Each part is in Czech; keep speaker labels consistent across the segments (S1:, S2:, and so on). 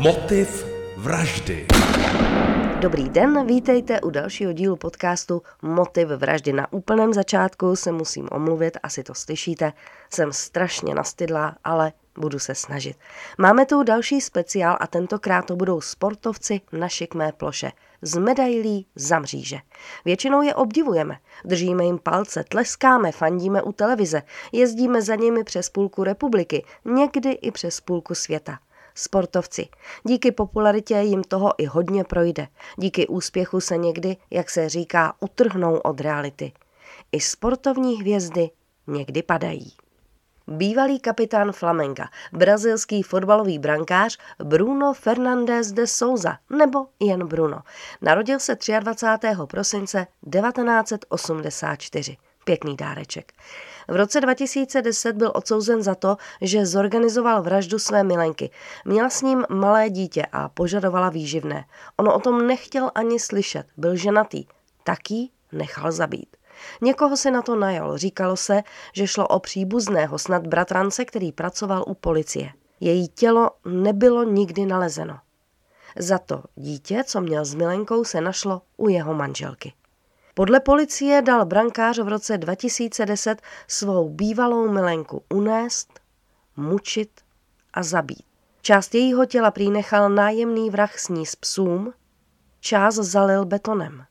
S1: Motiv vraždy.
S2: Dobrý den, vítejte u dalšího dílu podcastu Motiv vraždy. Na úplném začátku se musím omluvit, asi to slyšíte. Jsem strašně nastydlá, ale budu se snažit. Máme tu další speciál a tentokrát to budou sportovci na šikmé ploše. Z medailí za mříže. Většinou je obdivujeme. Držíme jim palce, tleskáme, fandíme u televize, jezdíme za nimi přes půlku republiky, někdy i přes půlku světa sportovci. Díky popularitě jim toho i hodně projde. Díky úspěchu se někdy, jak se říká, utrhnou od reality. I sportovní hvězdy někdy padají. Bývalý kapitán Flamenga, brazilský fotbalový brankář Bruno Fernandes de Souza, nebo jen Bruno, narodil se 23. prosince 1984. Pěkný dáreček. V roce 2010 byl odsouzen za to, že zorganizoval vraždu své milenky. Měla s ním malé dítě a požadovala výživné. Ono o tom nechtěl ani slyšet, byl ženatý. Tak jí nechal zabít. Někoho si na to najal. Říkalo se, že šlo o příbuzného, snad bratrance, který pracoval u policie. Její tělo nebylo nikdy nalezeno. Za to dítě, co měl s milenkou, se našlo u jeho manželky. Podle policie dal brankář v roce 2010 svou bývalou milenku unést, mučit a zabít. Část jejího těla prý nechal nájemný vrah sníz psům, část zalil betonem.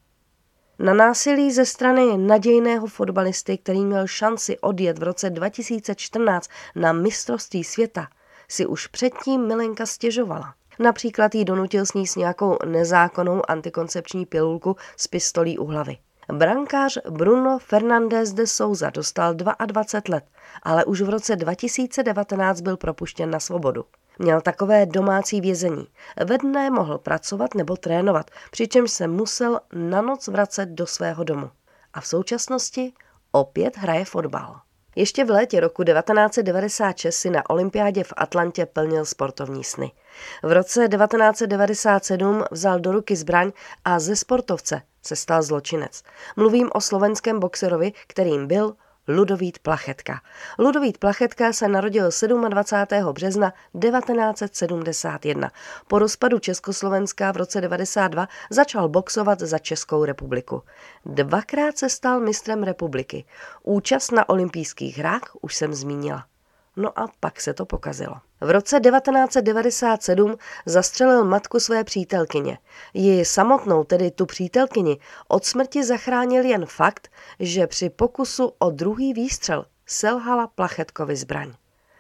S2: Na násilí ze strany nadějného fotbalisty, který měl šanci odjet v roce 2014 na mistrovství světa, si už předtím Milenka stěžovala. Například jí donutil sníst nějakou nezákonnou antikoncepční pilulku s pistolí u hlavy. Brankář Bruno Fernandez de Souza dostal 22 let, ale už v roce 2019 byl propuštěn na svobodu. Měl takové domácí vězení. Ve dne mohl pracovat nebo trénovat, přičemž se musel na noc vracet do svého domu. A v současnosti opět hraje fotbal. Ještě v létě roku 1996 si na olympiádě v Atlantě plnil sportovní sny. V roce 1997 vzal do ruky zbraň a ze sportovce se stal zločinec. Mluvím o slovenském boxerovi, kterým byl Ludovít Plachetka. Ludovít Plachetka se narodil 27. března 1971. Po rozpadu Československa v roce 92 začal boxovat za Českou republiku. Dvakrát se stal mistrem republiky. Účast na olympijských hrách už jsem zmínila. No a pak se to pokazilo. V roce 1997 zastřelil matku své přítelkyně. Ji samotnou, tedy tu přítelkyni, od smrti zachránil jen fakt, že při pokusu o druhý výstřel selhala plachetkovi zbraň.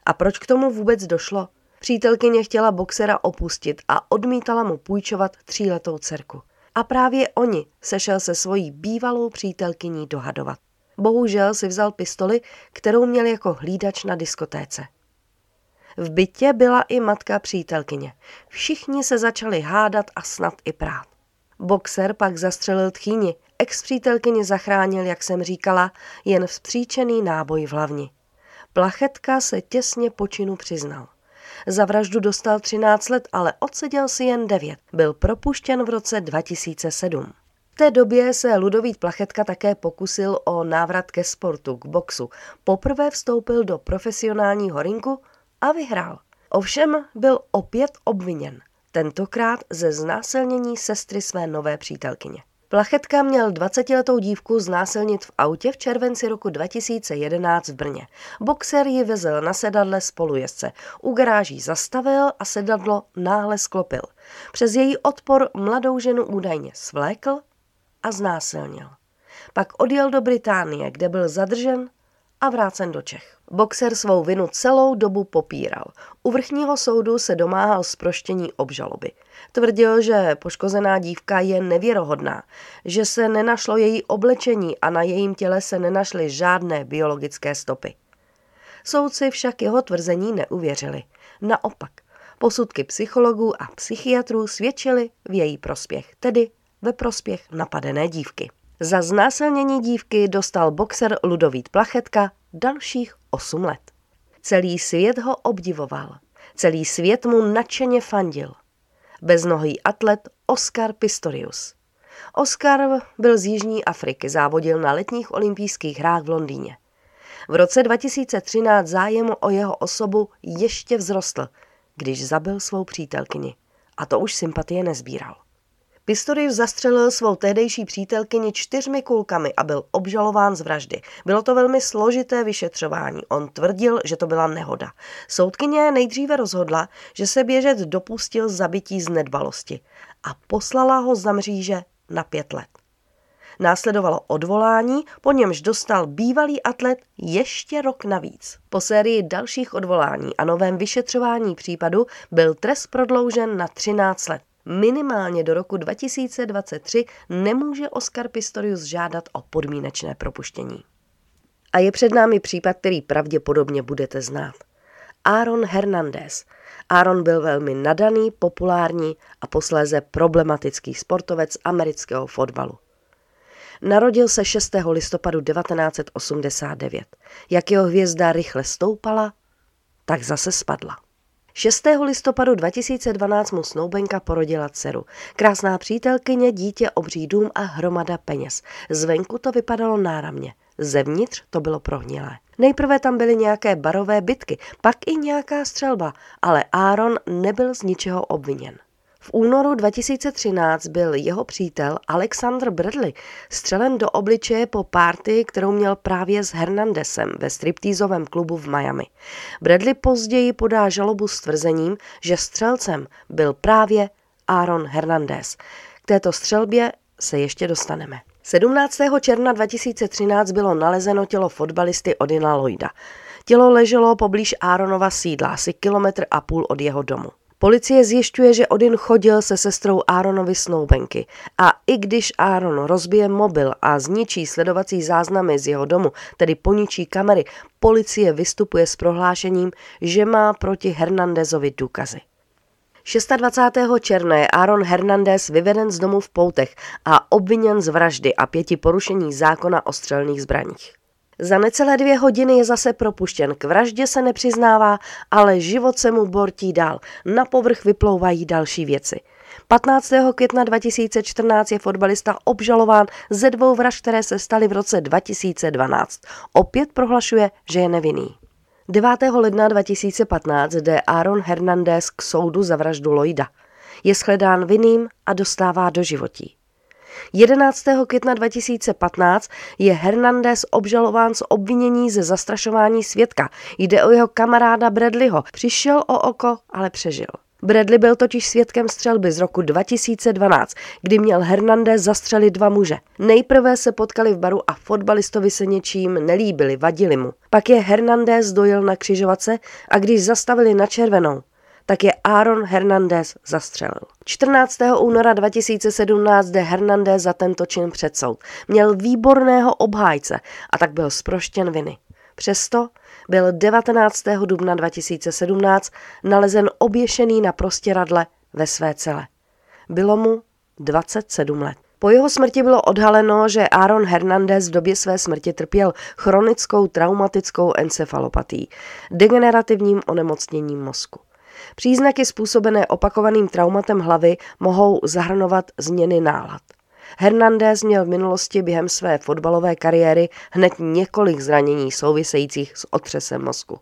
S2: A proč k tomu vůbec došlo? Přítelkyně chtěla boxera opustit a odmítala mu půjčovat tříletou dcerku. A právě oni sešel se svojí bývalou přítelkyní dohadovat. Bohužel si vzal pistoli, kterou měl jako hlídač na diskotéce. V bytě byla i matka přítelkyně. Všichni se začali hádat a snad i prát. Boxer pak zastřelil tchýni. Ex-přítelkyně zachránil, jak jsem říkala, jen vzpříčený náboj v hlavni. Plachetka se těsně počinu přiznal. Za vraždu dostal 13 let, ale odseděl si jen 9. Byl propuštěn v roce 2007 té době se Ludovít Plachetka také pokusil o návrat ke sportu, k boxu. Poprvé vstoupil do profesionálního rinku a vyhrál. Ovšem byl opět obviněn. Tentokrát ze znásilnění sestry své nové přítelkyně. Plachetka měl 20-letou dívku znásilnit v autě v červenci roku 2011 v Brně. Boxer ji vezl na sedadle spolujezdce. U garáží zastavil a sedadlo náhle sklopil. Přes její odpor mladou ženu údajně svlékl a znásilnil. Pak odjel do Británie, kde byl zadržen a vrácen do Čech. Boxer svou vinu celou dobu popíral. U vrchního soudu se domáhal zproštění obžaloby. Tvrdil, že poškozená dívka je nevěrohodná, že se nenašlo její oblečení a na jejím těle se nenašly žádné biologické stopy. Soudci však jeho tvrzení neuvěřili. Naopak, posudky psychologů a psychiatrů svědčily v její prospěch, tedy ve prospěch napadené dívky. Za znásilnění dívky dostal boxer Ludovít Plachetka dalších 8 let. Celý svět ho obdivoval. Celý svět mu nadšeně fandil. Beznohý atlet Oscar Pistorius. Oscar byl z Jižní Afriky, závodil na letních olympijských hrách v Londýně. V roce 2013 zájem o jeho osobu ještě vzrostl, když zabil svou přítelkyni. a to už sympatie nezbíral. Pistorius zastřelil svou tehdejší přítelkyni čtyřmi kulkami a byl obžalován z vraždy. Bylo to velmi složité vyšetřování. On tvrdil, že to byla nehoda. Soudkyně nejdříve rozhodla, že se běžet dopustil zabití z nedbalosti a poslala ho za mříže na pět let. Následovalo odvolání, po němž dostal bývalý atlet ještě rok navíc. Po sérii dalších odvolání a novém vyšetřování případu byl trest prodloužen na 13 let. Minimálně do roku 2023 nemůže Oscar Pistorius žádat o podmínečné propuštění. A je před námi případ, který pravděpodobně budete znát. Aaron Hernandez. Aaron byl velmi nadaný, populární a posléze problematický sportovec amerického fotbalu. Narodil se 6. listopadu 1989. Jak jeho hvězda rychle stoupala, tak zase spadla. 6. listopadu 2012 mu snoubenka porodila dceru. Krásná přítelkyně, dítě, obří dům a hromada peněz. Zvenku to vypadalo náramně, zevnitř to bylo prohnilé. Nejprve tam byly nějaké barové bitky, pak i nějaká střelba, ale Aaron nebyl z ničeho obviněn. V únoru 2013 byl jeho přítel Alexander Bradley střelen do obličeje po párty, kterou měl právě s Hernandesem ve striptýzovém klubu v Miami. Bradley později podá žalobu s tvrzením, že střelcem byl právě Aaron Hernandez. K této střelbě se ještě dostaneme. 17. června 2013 bylo nalezeno tělo fotbalisty Odina Lloyda. Tělo leželo poblíž Aaronova sídla, asi kilometr a půl od jeho domu. Policie zjišťuje, že Odin chodil se sestrou Aaronovi snoubenky a i když Aaron rozbije mobil a zničí sledovací záznamy z jeho domu, tedy poničí kamery, policie vystupuje s prohlášením, že má proti Hernandezovi důkazy. 26. června je Aaron Hernandez vyveden z domu v Poutech a obviněn z vraždy a pěti porušení zákona o střelných zbraních. Za necelé dvě hodiny je zase propuštěn. K vraždě se nepřiznává, ale život se mu bortí dál. Na povrch vyplouvají další věci. 15. května 2014 je fotbalista obžalován ze dvou vražd, které se staly v roce 2012. Opět prohlašuje, že je nevinný. 9. ledna 2015 jde Aaron Hernandez k soudu za vraždu Lloyda. Je shledán vinným a dostává do životí. 11. května 2015 je Hernandez obžalován z obvinění ze zastrašování svědka. Jde o jeho kamaráda Bradleyho. Přišel o oko, ale přežil. Bradley byl totiž svědkem střelby z roku 2012, kdy měl Hernandez zastřelit dva muže. Nejprve se potkali v baru a fotbalistovi se něčím nelíbili, vadili mu. Pak je Hernandez dojel na křižovatce a když zastavili na červenou, tak je Aaron Hernandez zastřelil. 14. února 2017 jde Hernandez za tento čin před soud. Měl výborného obhájce a tak byl zproštěn viny. Přesto byl 19. dubna 2017 nalezen oběšený na prostěradle ve své cele. Bylo mu 27 let. Po jeho smrti bylo odhaleno, že Aaron Hernandez v době své smrti trpěl chronickou traumatickou encefalopatí, degenerativním onemocněním mozku. Příznaky způsobené opakovaným traumatem hlavy mohou zahrnovat změny nálad. Hernandez měl v minulosti během své fotbalové kariéry hned několik zranění souvisejících s otřesem mozku.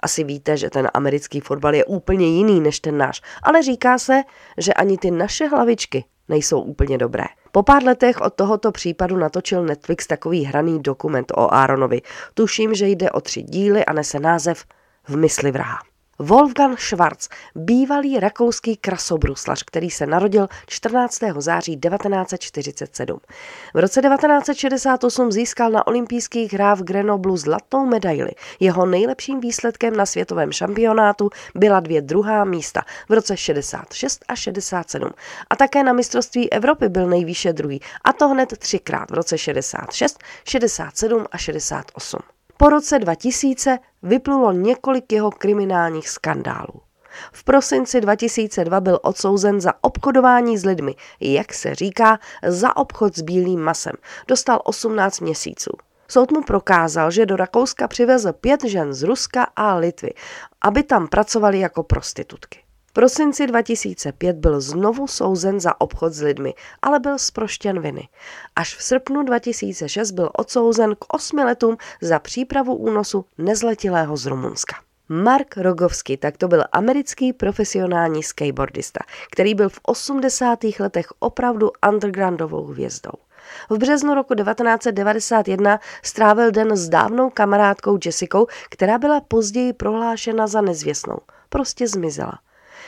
S2: Asi víte, že ten americký fotbal je úplně jiný než ten náš, ale říká se, že ani ty naše hlavičky nejsou úplně dobré. Po pár letech od tohoto případu natočil Netflix takový hraný dokument o Aaronovi. Tuším, že jde o tři díly a nese název V mysli vraha. Wolfgang Schwarz, bývalý rakouský krasobruslař, který se narodil 14. září 1947. V roce 1968 získal na olympijských hrách v Grenoblu zlatou medaili. Jeho nejlepším výsledkem na světovém šampionátu byla dvě druhá místa v roce 66 a 67. A také na mistrovství Evropy byl nejvýše druhý, a to hned třikrát v roce 66, 67 a 68. Po roce 2000 vyplulo několik jeho kriminálních skandálů. V prosinci 2002 byl odsouzen za obchodování s lidmi, jak se říká, za obchod s bílým masem. Dostal 18 měsíců. Soud mu prokázal, že do Rakouska přivezl pět žen z Ruska a Litvy, aby tam pracovali jako prostitutky prosinci 2005 byl znovu souzen za obchod s lidmi, ale byl zproštěn viny. Až v srpnu 2006 byl odsouzen k osmi letům za přípravu únosu nezletilého z Rumunska. Mark Rogovsky, tak to byl americký profesionální skateboardista, který byl v 80. letech opravdu undergroundovou hvězdou. V březnu roku 1991 strávil den s dávnou kamarádkou Jessicou, která byla později prohlášena za nezvěstnou. Prostě zmizela.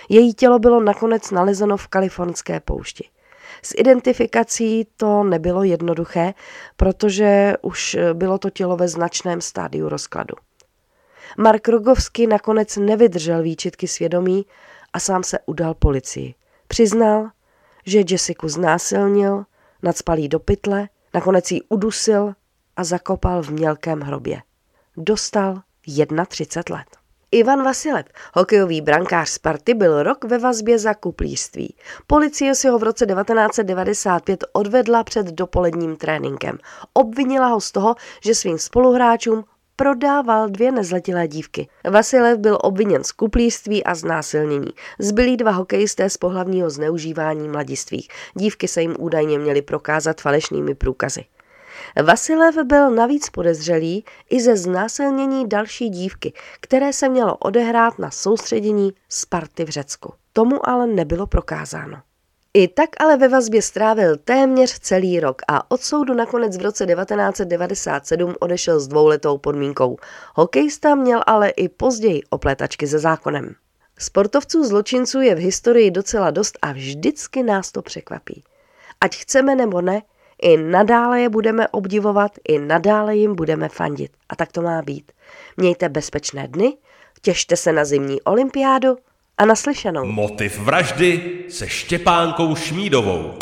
S2: Její tělo bylo nakonec nalezeno v kalifornské poušti. S identifikací to nebylo jednoduché, protože už bylo to tělo ve značném stádiu rozkladu. Mark Rogovsky nakonec nevydržel výčitky svědomí a sám se udal policii. Přiznal, že Jessiku znásilnil, nadspal jí do pytle, nakonec ji udusil a zakopal v mělkém hrobě. Dostal 31 let. Ivan Vasilev, hokejový brankář Sparty, byl rok ve vazbě za kuplíství. Policie si ho v roce 1995 odvedla před dopoledním tréninkem. Obvinila ho z toho, že svým spoluhráčům prodával dvě nezletilé dívky. Vasilev byl obviněn z kuplíství a znásilnění. Zbylí dva hokejisté z pohlavního zneužívání mladistvých. Dívky se jim údajně měly prokázat falešnými průkazy. Vasilev byl navíc podezřelý i ze znásilnění další dívky, které se mělo odehrát na soustředění Sparty v Řecku. Tomu ale nebylo prokázáno. I tak ale ve vazbě strávil téměř celý rok a od soudu nakonec v roce 1997 odešel s dvouletou podmínkou. Hokejista měl ale i později opletačky se zákonem. Sportovců zločinců je v historii docela dost a vždycky nás to překvapí. Ať chceme nebo ne, i nadále je budeme obdivovat, i nadále jim budeme fandit. A tak to má být. Mějte bezpečné dny, těšte se na zimní olympiádu a naslyšenou.
S1: Motiv vraždy se Štěpánkou Šmídovou.